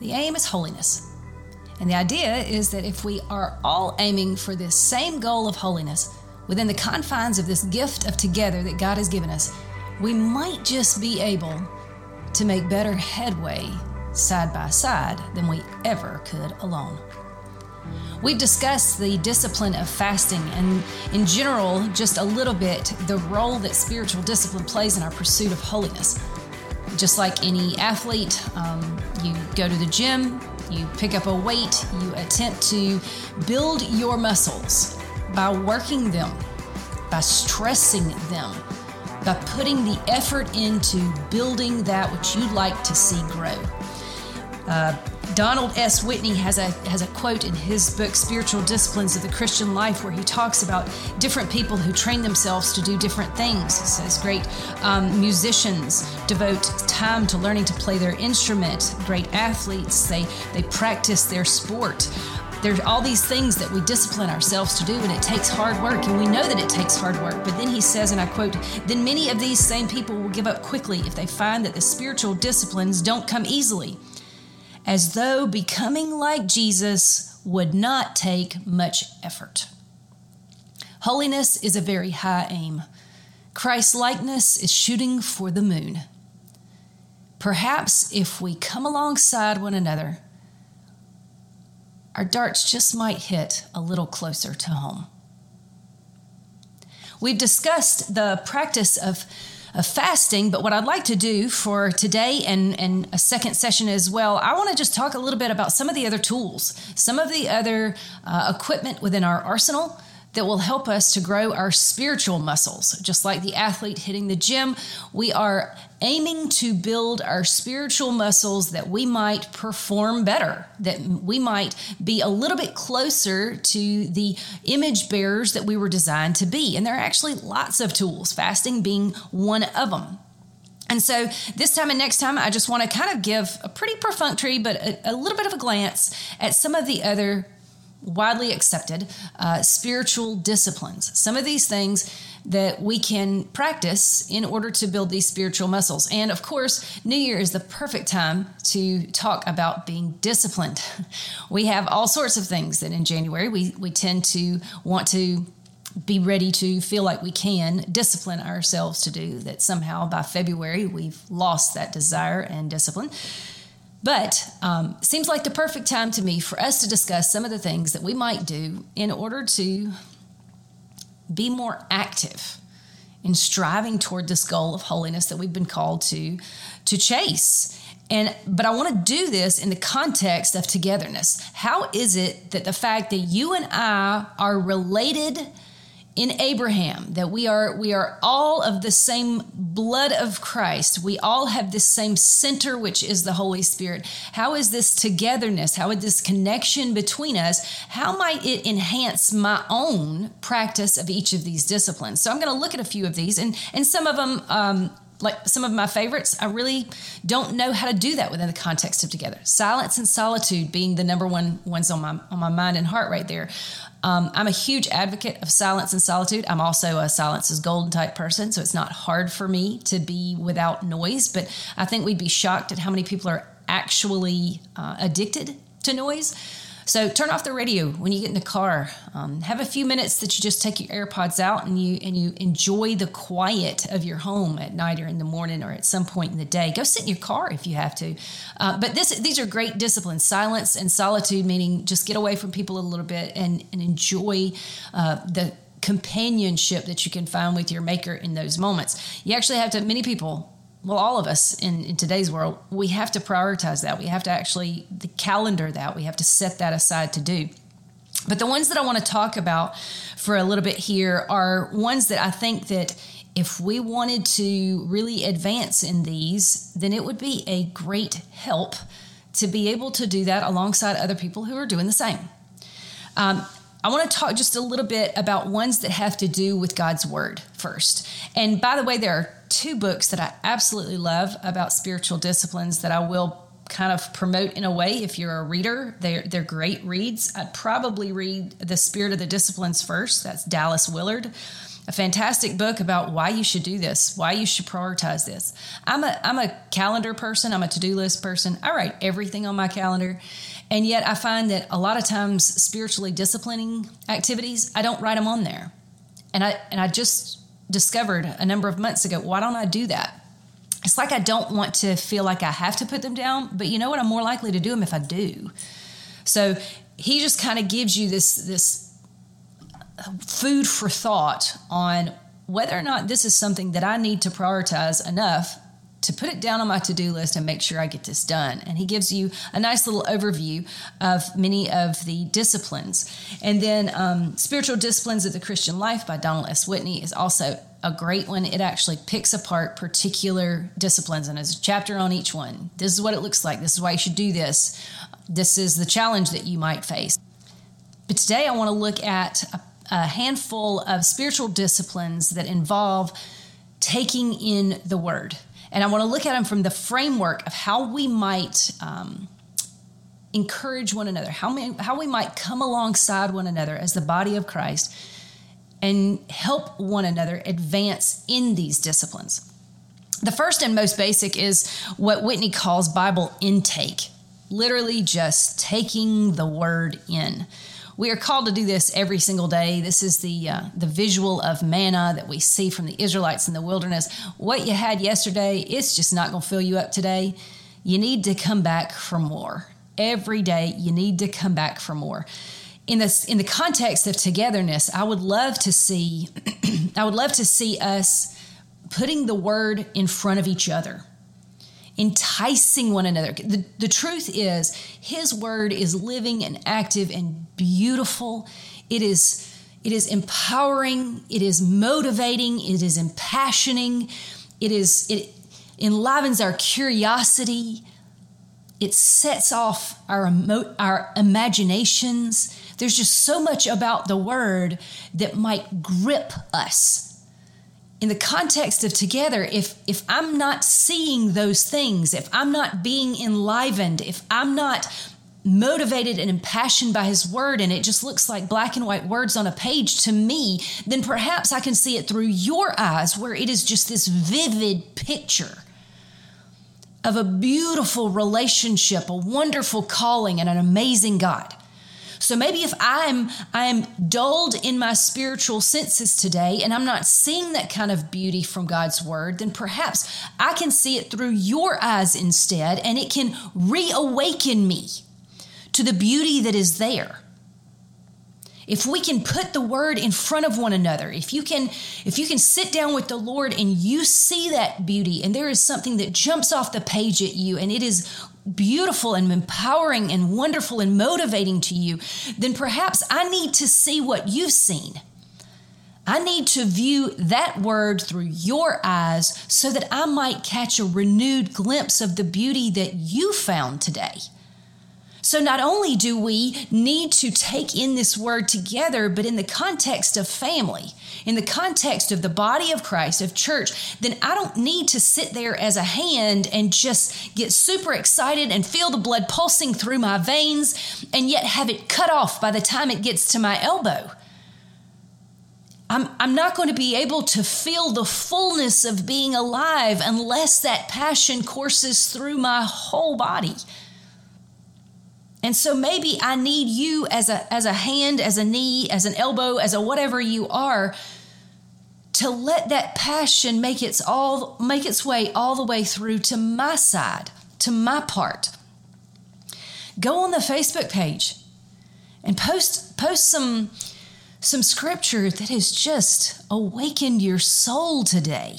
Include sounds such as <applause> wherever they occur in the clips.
The aim is holiness. And the idea is that if we are all aiming for this same goal of holiness within the confines of this gift of together that God has given us, we might just be able to make better headway side by side than we ever could alone. We've discussed the discipline of fasting and, in general, just a little bit the role that spiritual discipline plays in our pursuit of holiness. Just like any athlete, um, you go to the gym, you pick up a weight, you attempt to build your muscles by working them, by stressing them, by putting the effort into building that which you'd like to see grow. Uh, Donald S. Whitney has a has a quote in his book Spiritual Disciplines of the Christian Life where he talks about different people who train themselves to do different things. He says great um, musicians devote time to learning to play their instrument. Great athletes they they practice their sport. There's all these things that we discipline ourselves to do, and it takes hard work, and we know that it takes hard work. But then he says, and I quote, then many of these same people will give up quickly if they find that the spiritual disciplines don't come easily as though becoming like Jesus would not take much effort. Holiness is a very high aim. Christ likeness is shooting for the moon. Perhaps if we come alongside one another, our darts just might hit a little closer to home. We've discussed the practice of of fasting. But what I'd like to do for today and, and a second session as well, I want to just talk a little bit about some of the other tools, some of the other uh, equipment within our arsenal that will help us to grow our spiritual muscles. Just like the athlete hitting the gym, we are aiming to build our spiritual muscles that we might perform better, that we might be a little bit closer to the image bearers that we were designed to be. And there are actually lots of tools, fasting being one of them. And so this time and next time, I just want to kind of give a pretty perfunctory, but a, a little bit of a glance at some of the other widely accepted uh, spiritual disciplines. Some of these things that we can practice in order to build these spiritual muscles. And of course, New Year is the perfect time to talk about being disciplined. <laughs> We have all sorts of things that in January we, we tend to want to be ready to feel like we can discipline ourselves to do that somehow by February we've lost that desire and discipline. But um, seems like the perfect time to me for us to discuss some of the things that we might do in order to be more active in striving toward this goal of holiness that we've been called to to chase. And but I want to do this in the context of togetherness. How is it that the fact that you and I are related in Abraham that we are we are all of the same blood of Christ. We all have this same center which is the Holy Spirit. How is this togetherness? How is this connection between us? How might it enhance my own practice of each of these disciplines? So I'm going to look at a few of these and and some of them um, like some of my favorites, I really don't know how to do that within the context of together. Silence and solitude being the number one ones on my on my mind and heart right there. Um, I'm a huge advocate of silence and solitude. I'm also a silence is golden type person, so it's not hard for me to be without noise. But I think we'd be shocked at how many people are actually uh, addicted to noise. So turn off the radio when you get in the car. Um, have a few minutes that you just take your AirPods out and you and you enjoy the quiet of your home at night or in the morning or at some point in the day. Go sit in your car if you have to. Uh, but this these are great disciplines: silence and solitude, meaning just get away from people a little bit and and enjoy uh, the companionship that you can find with your maker in those moments. You actually have to. Many people well, all of us in, in today's world, we have to prioritize that. We have to actually calendar that. We have to set that aside to do. But the ones that I want to talk about for a little bit here are ones that I think that if we wanted to really advance in these, then it would be a great help to be able to do that alongside other people who are doing the same. Um, I want to talk just a little bit about ones that have to do with God's word first. And by the way, there are two books that I absolutely love about spiritual disciplines that I will kind of promote in a way if you're a reader. They're, they're great reads. I'd probably read The Spirit of the Disciplines first. That's Dallas Willard. a fantastic book about why you should do this, why you should prioritize this. I'm a I'm a calendar person, I'm a to-do list person. I write everything on my calendar. And yet I find that a lot of times spiritually disciplining activities, I don't write them on there. And I and I just discovered a number of months ago, why don't I do that? It's like I don't want to feel like I have to put them down, but you know what? I'm more likely to do them if I do. So he just kind of gives you this this food for thought on whether or not this is something that I need to prioritize enough to put it down on my to do list and make sure I get this done. And he gives you a nice little overview of many of the disciplines. And then um, Spiritual Disciplines of the Christian Life by Donald S. Whitney is also a great one. It actually picks apart particular disciplines and has a chapter on each one. This is what it looks like. This is why you should do this. This is the challenge that you might face. But today I want to look at a a handful of spiritual disciplines that involve taking in the word. And I want to look at them from the framework of how we might um, encourage one another, how, we, how we might come alongside one another as the body of Christ and help one another advance in these disciplines. The first and most basic is what Whitney calls Bible intake, literally just taking the word in. We are called to do this every single day. This is the uh, the visual of manna that we see from the Israelites in the wilderness. What you had yesterday, it's just not going to fill you up today. You need to come back for more. Every day, you need to come back for more. In this, in the context of togetherness, I would love to see, <clears throat> I would love to see us putting the word in front of each other enticing one another. The, the truth is, His word is living and active and beautiful. It is, it is empowering, it is motivating, it is impassioning, it is it enlivens our curiosity. It sets off our emo- our imaginations. There's just so much about the word that might grip us in the context of together if if i'm not seeing those things if i'm not being enlivened if i'm not motivated and impassioned by his word and it just looks like black and white words on a page to me then perhaps i can see it through your eyes where it is just this vivid picture of a beautiful relationship a wonderful calling and an amazing god so maybe if I'm I'm dulled in my spiritual senses today and I'm not seeing that kind of beauty from God's word, then perhaps I can see it through your eyes instead and it can reawaken me to the beauty that is there. If we can put the word in front of one another if you can if you can sit down with the lord and you see that beauty and there is something that jumps off the page at you and it is beautiful and empowering and wonderful and motivating to you, then perhaps I need to see what you've seen. I need to view that word through your eyes so that I might catch a renewed glimpse of the beauty that you found today. So, not only do we need to take in this word together, but in the context of family, in the context of the body of Christ, of church, then I don't need to sit there as a hand and just get super excited and feel the blood pulsing through my veins and yet have it cut off by the time it gets to my elbow. I'm, I'm not going to be able to feel the fullness of being alive unless that passion courses through my whole body. And so maybe I need you as a as a hand, as a knee, as an elbow, as a whatever you are to let that passion make its all make its way all the way through to my side, to my part. Go on the Facebook page and post post some some scripture that has just awakened your soul today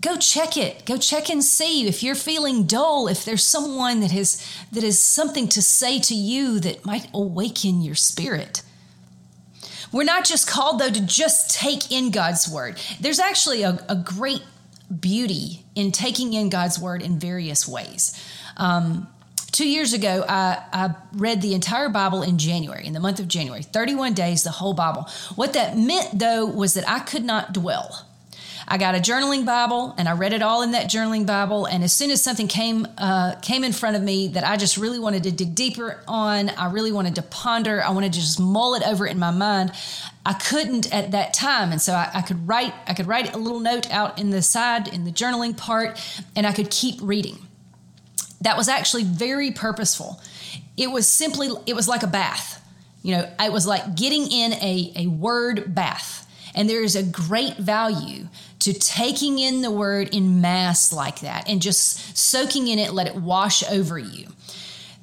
go check it. Go check and see if you're feeling dull if there's someone that has something to say to you that might awaken your spirit. We're not just called though to just take in god's word. There's actually a, a great beauty in taking in god's word in various ways. Um, two years ago I, I read the entire bible in january in the month of january 31 days the whole bible. What that meant though was that i could not dwell I got a journaling Bible and I read it all in that journaling Bible. And as soon as something came uh, came in front of me that I just really wanted to dig deeper on, I really wanted to ponder, I wanted to just mull it over in my mind. I couldn't at that time. And so I, I, could write, I could write a little note out in the side in the journaling part, and I could keep reading. That was actually very purposeful. It was simply, it was like a bath. You know, it was like getting in a, a word bath. And there is a great value to taking in the word in mass like that and just soaking in it, let it wash over you.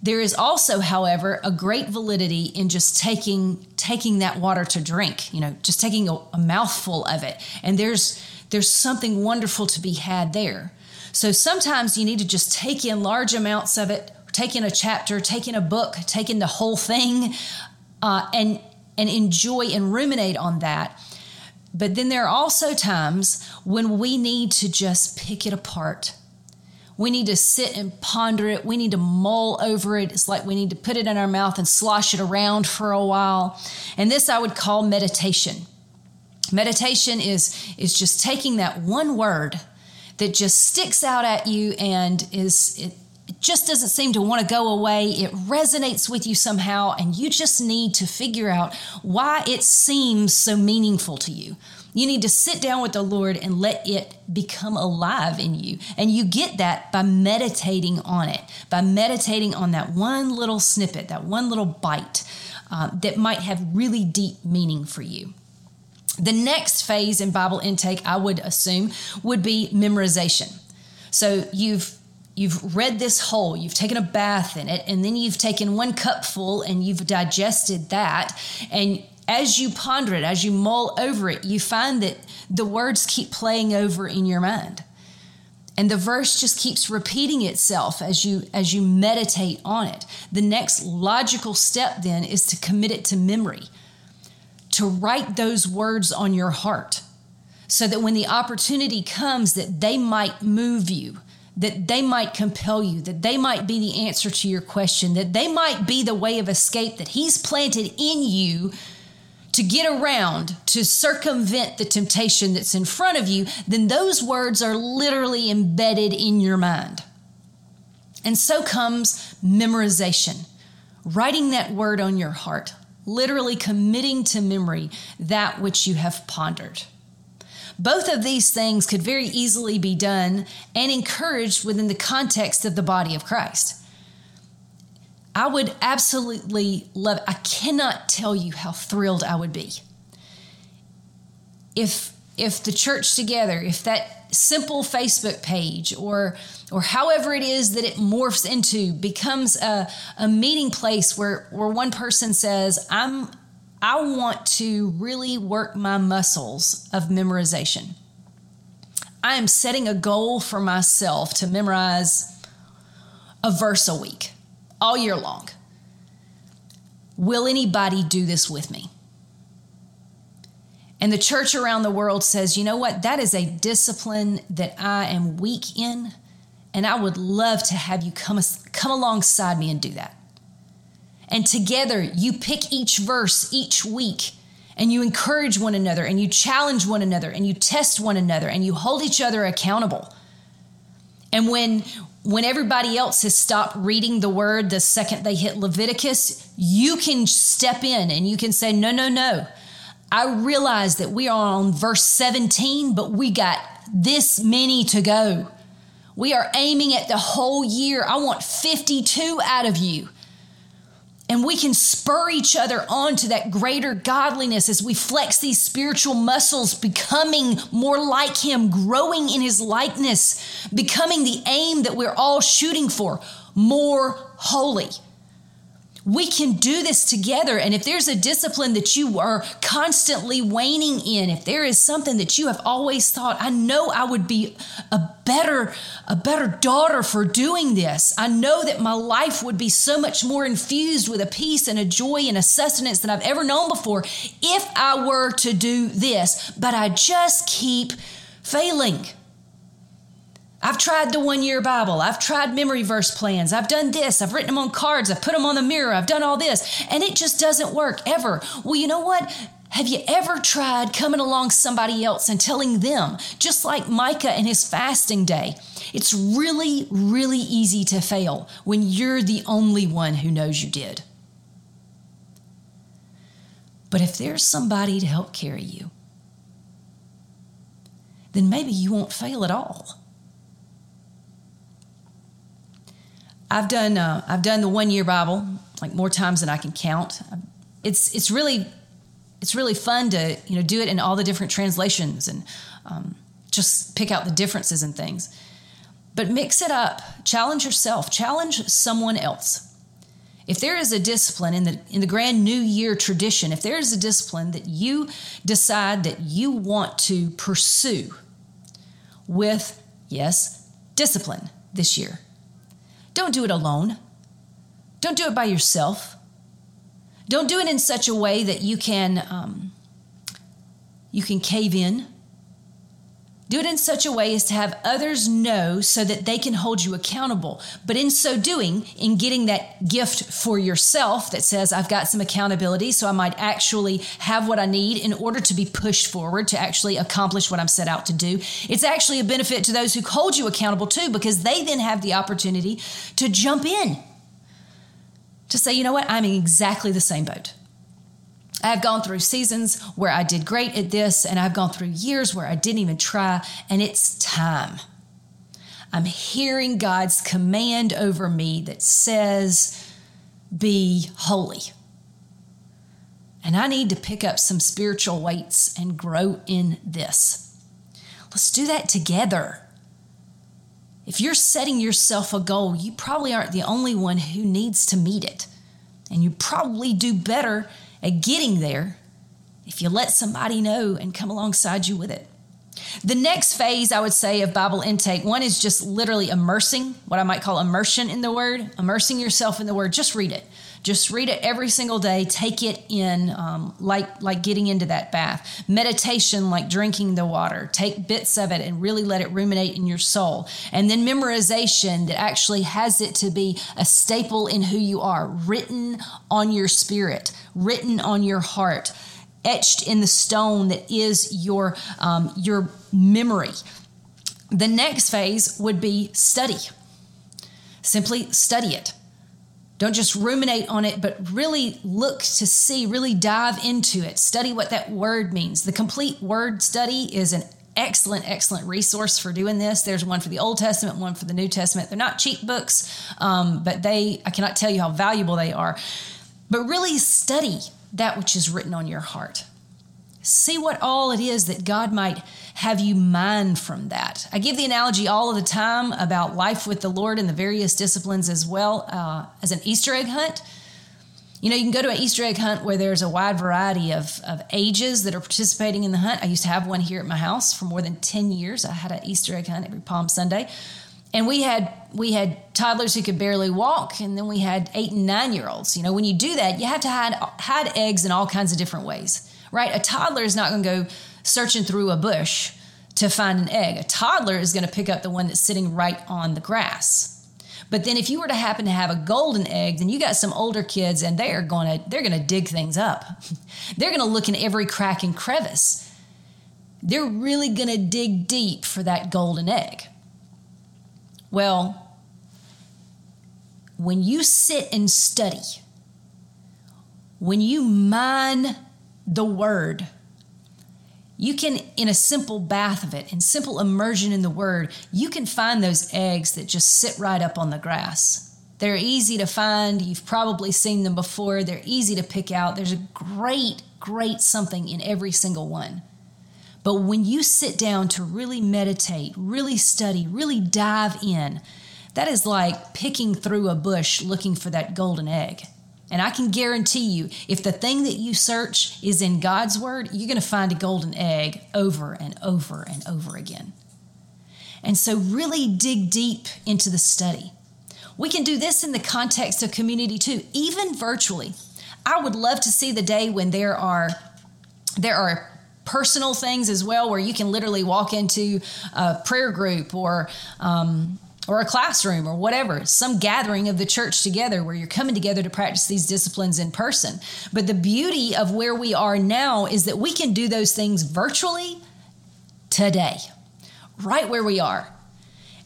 There is also, however, a great validity in just taking taking that water to drink, you know, just taking a, a mouthful of it. And there's there's something wonderful to be had there. So sometimes you need to just take in large amounts of it, take in a chapter, take in a book, take in the whole thing, uh, and and enjoy and ruminate on that. But then there are also times when we need to just pick it apart we need to sit and ponder it. We need to mull over it. It's like we need to put it in our mouth and slosh it around for a while. And this I would call meditation. Meditation is, is just taking that one word that just sticks out at you and is it, just doesn't seem to want to go away. It resonates with you somehow, and you just need to figure out why it seems so meaningful to you. You need to sit down with the Lord and let it become alive in you. And you get that by meditating on it, by meditating on that one little snippet, that one little bite uh, that might have really deep meaning for you. The next phase in Bible intake, I would assume, would be memorization. So you've you've read this whole, you've taken a bath in it, and then you've taken one cupful and you've digested that, and as you ponder it, as you mull over it, you find that the words keep playing over in your mind. And the verse just keeps repeating itself as you as you meditate on it. The next logical step then is to commit it to memory. To write those words on your heart so that when the opportunity comes that they might move you, that they might compel you, that they might be the answer to your question, that they might be the way of escape that he's planted in you to get around, to circumvent the temptation that's in front of you, then those words are literally embedded in your mind. And so comes memorization, writing that word on your heart, literally committing to memory that which you have pondered. Both of these things could very easily be done and encouraged within the context of the body of Christ. I would absolutely love I cannot tell you how thrilled I would be. If if the church together, if that simple Facebook page or or however it is that it morphs into becomes a, a meeting place where where one person says, I'm I want to really work my muscles of memorization. I am setting a goal for myself to memorize a verse a week all year long. Will anybody do this with me? And the church around the world says, you know what? That is a discipline that I am weak in. And I would love to have you come, come alongside me and do that. And together, you pick each verse each week and you encourage one another and you challenge one another and you test one another and you hold each other accountable. And when when everybody else has stopped reading the word the second they hit Leviticus, you can step in and you can say, No, no, no. I realize that we are on verse 17, but we got this many to go. We are aiming at the whole year. I want 52 out of you. And we can spur each other on to that greater godliness as we flex these spiritual muscles, becoming more like Him, growing in His likeness, becoming the aim that we're all shooting for more holy. We can do this together. And if there's a discipline that you are constantly waning in, if there is something that you have always thought, I know I would be a better, a better daughter for doing this. I know that my life would be so much more infused with a peace and a joy and a sustenance than I've ever known before if I were to do this. But I just keep failing. I've tried the one year Bible. I've tried memory verse plans. I've done this. I've written them on cards. I've put them on the mirror. I've done all this. And it just doesn't work ever. Well, you know what? Have you ever tried coming along somebody else and telling them, just like Micah and his fasting day? It's really, really easy to fail when you're the only one who knows you did. But if there's somebody to help carry you, then maybe you won't fail at all. I've done uh, I've done the one year Bible like more times than I can count. It's it's really it's really fun to you know do it in all the different translations and um, just pick out the differences and things. But mix it up. Challenge yourself. Challenge someone else. If there is a discipline in the in the grand new year tradition, if there is a discipline that you decide that you want to pursue with yes, discipline this year. Don't do it alone. Don't do it by yourself. Don't do it in such a way that you can um, you can cave in do it in such a way as to have others know so that they can hold you accountable. But in so doing, in getting that gift for yourself that says, I've got some accountability, so I might actually have what I need in order to be pushed forward to actually accomplish what I'm set out to do, it's actually a benefit to those who hold you accountable too, because they then have the opportunity to jump in, to say, you know what, I'm in exactly the same boat. I've gone through seasons where I did great at this, and I've gone through years where I didn't even try, and it's time. I'm hearing God's command over me that says, Be holy. And I need to pick up some spiritual weights and grow in this. Let's do that together. If you're setting yourself a goal, you probably aren't the only one who needs to meet it. And you probably do better at getting there if you let somebody know and come alongside you with it. The next phase, I would say, of Bible intake, one is just literally immersing, what I might call immersion in the Word, immersing yourself in the Word. Just read it. Just read it every single day. Take it in, um, like like getting into that bath. Meditation, like drinking the water. Take bits of it and really let it ruminate in your soul. And then memorization that actually has it to be a staple in who you are, written on your spirit, written on your heart, etched in the stone that is your um, your memory. The next phase would be study. Simply study it. Don't just ruminate on it, but really look to see, really dive into it. Study what that word means. The complete word study is an excellent, excellent resource for doing this. There's one for the Old Testament, one for the New Testament. They're not cheap books, um, but they, I cannot tell you how valuable they are. But really study that which is written on your heart. See what all it is that God might have you mine from that. I give the analogy all of the time about life with the Lord and the various disciplines as well uh, as an Easter egg hunt. You know, you can go to an Easter egg hunt where there's a wide variety of, of ages that are participating in the hunt. I used to have one here at my house for more than 10 years. I had an Easter egg hunt every Palm Sunday. And we had we had toddlers who could barely walk, and then we had eight and nine year olds. You know, when you do that, you have to hide hide eggs in all kinds of different ways, right? A toddler is not going to go searching through a bush to find an egg. A toddler is going to pick up the one that's sitting right on the grass. But then if you were to happen to have a golden egg, then you got some older kids and they are going to they're going to dig things up. <laughs> they're going to look in every crack and crevice. They're really going to dig deep for that golden egg. Well, when you sit and study, when you mine the word, you can, in a simple bath of it, in simple immersion in the Word, you can find those eggs that just sit right up on the grass. They're easy to find. You've probably seen them before. They're easy to pick out. There's a great, great something in every single one. But when you sit down to really meditate, really study, really dive in, that is like picking through a bush looking for that golden egg. And I can guarantee you, if the thing that you search is in God's word, you're going to find a golden egg over and over and over again. And so, really dig deep into the study. We can do this in the context of community too, even virtually. I would love to see the day when there are there are personal things as well, where you can literally walk into a prayer group or um, or a classroom or whatever, some gathering of the church together where you're coming together to practice these disciplines in person. But the beauty of where we are now is that we can do those things virtually today, right where we are.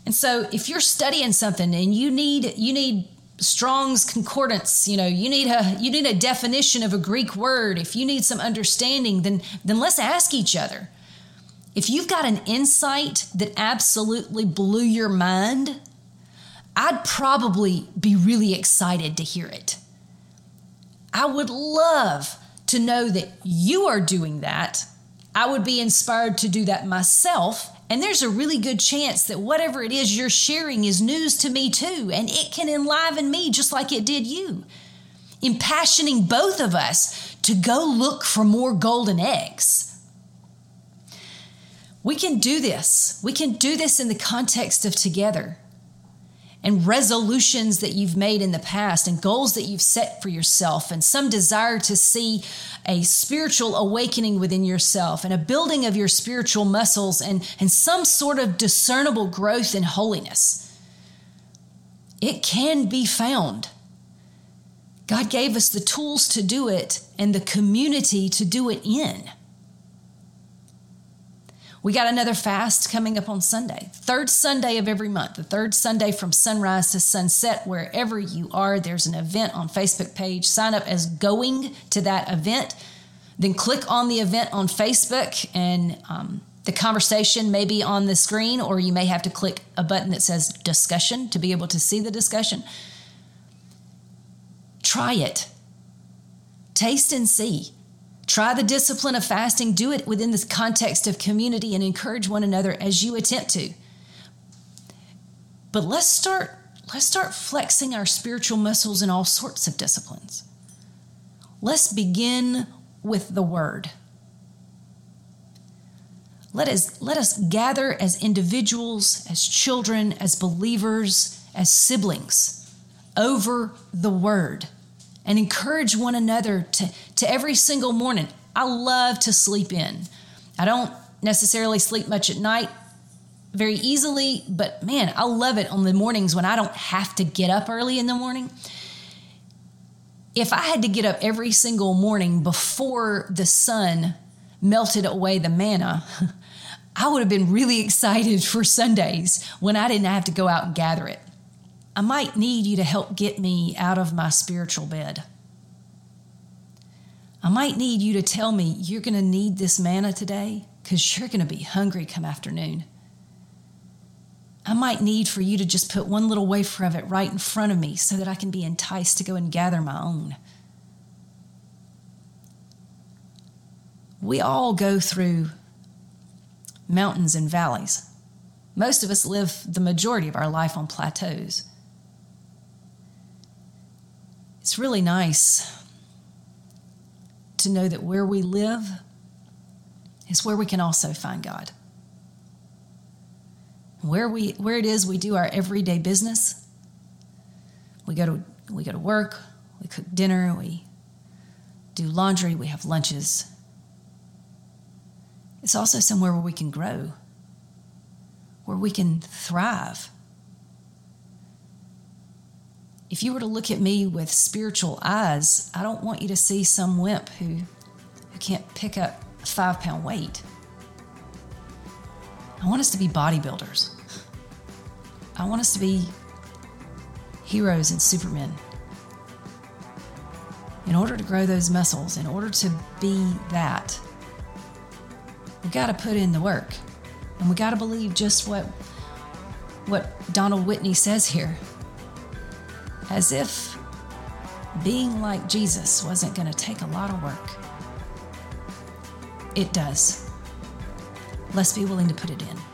And so if you're studying something and you need you need Strong's concordance, you know, you need a you need a definition of a Greek word. If you need some understanding, then then let's ask each other. If you've got an insight that absolutely blew your mind, I'd probably be really excited to hear it. I would love to know that you are doing that. I would be inspired to do that myself. And there's a really good chance that whatever it is you're sharing is news to me too, and it can enliven me just like it did you, impassioning both of us to go look for more golden eggs. We can do this. We can do this in the context of together and resolutions that you've made in the past and goals that you've set for yourself and some desire to see a spiritual awakening within yourself and a building of your spiritual muscles and, and some sort of discernible growth in holiness. It can be found. God gave us the tools to do it and the community to do it in. We got another fast coming up on Sunday, third Sunday of every month, the third Sunday from sunrise to sunset, wherever you are. There's an event on Facebook page. Sign up as going to that event. Then click on the event on Facebook, and um, the conversation may be on the screen, or you may have to click a button that says discussion to be able to see the discussion. Try it, taste and see. Try the discipline of fasting, do it within the context of community, and encourage one another as you attempt to. But let's start let's start flexing our spiritual muscles in all sorts of disciplines. Let's begin with the word. Let us, let us gather as individuals, as children, as believers, as siblings over the word and encourage one another to, to every single morning. I love to sleep in. I don't necessarily sleep much at night very easily, but man, I love it on the mornings when I don't have to get up early in the morning. If I had to get up every single morning before the sun melted away the manna, <laughs> I would have been really <laughs> excited for Sundays when I didn't have to go out and gather it. I might need you to help get me out of my spiritual bed. I might need you to tell me you're going to need this manna today because you're going to be hungry come afternoon. I might need for you to just put one little wafer of it right in front of me so that I can be enticed to go and gather my own. We all go through mountains and valleys. Most of us live the majority of our life on plateaus. It's really nice to know that where we live is where we can also find God. Where we where it is we do our everyday business. We go to we go to work, we cook dinner, we do laundry, we have lunches. It's also somewhere where we can grow, where we can thrive if you were to look at me with spiritual eyes, I don't want you to see some wimp who, who can't pick up a five pound weight. I want us to be bodybuilders. I want us to be heroes and supermen. In order to grow those muscles, in order to be that, we've got to put in the work. And we got to believe just what what Donald Whitney says here as if being like Jesus wasn't going to take a lot of work. It does. Let's be willing to put it in.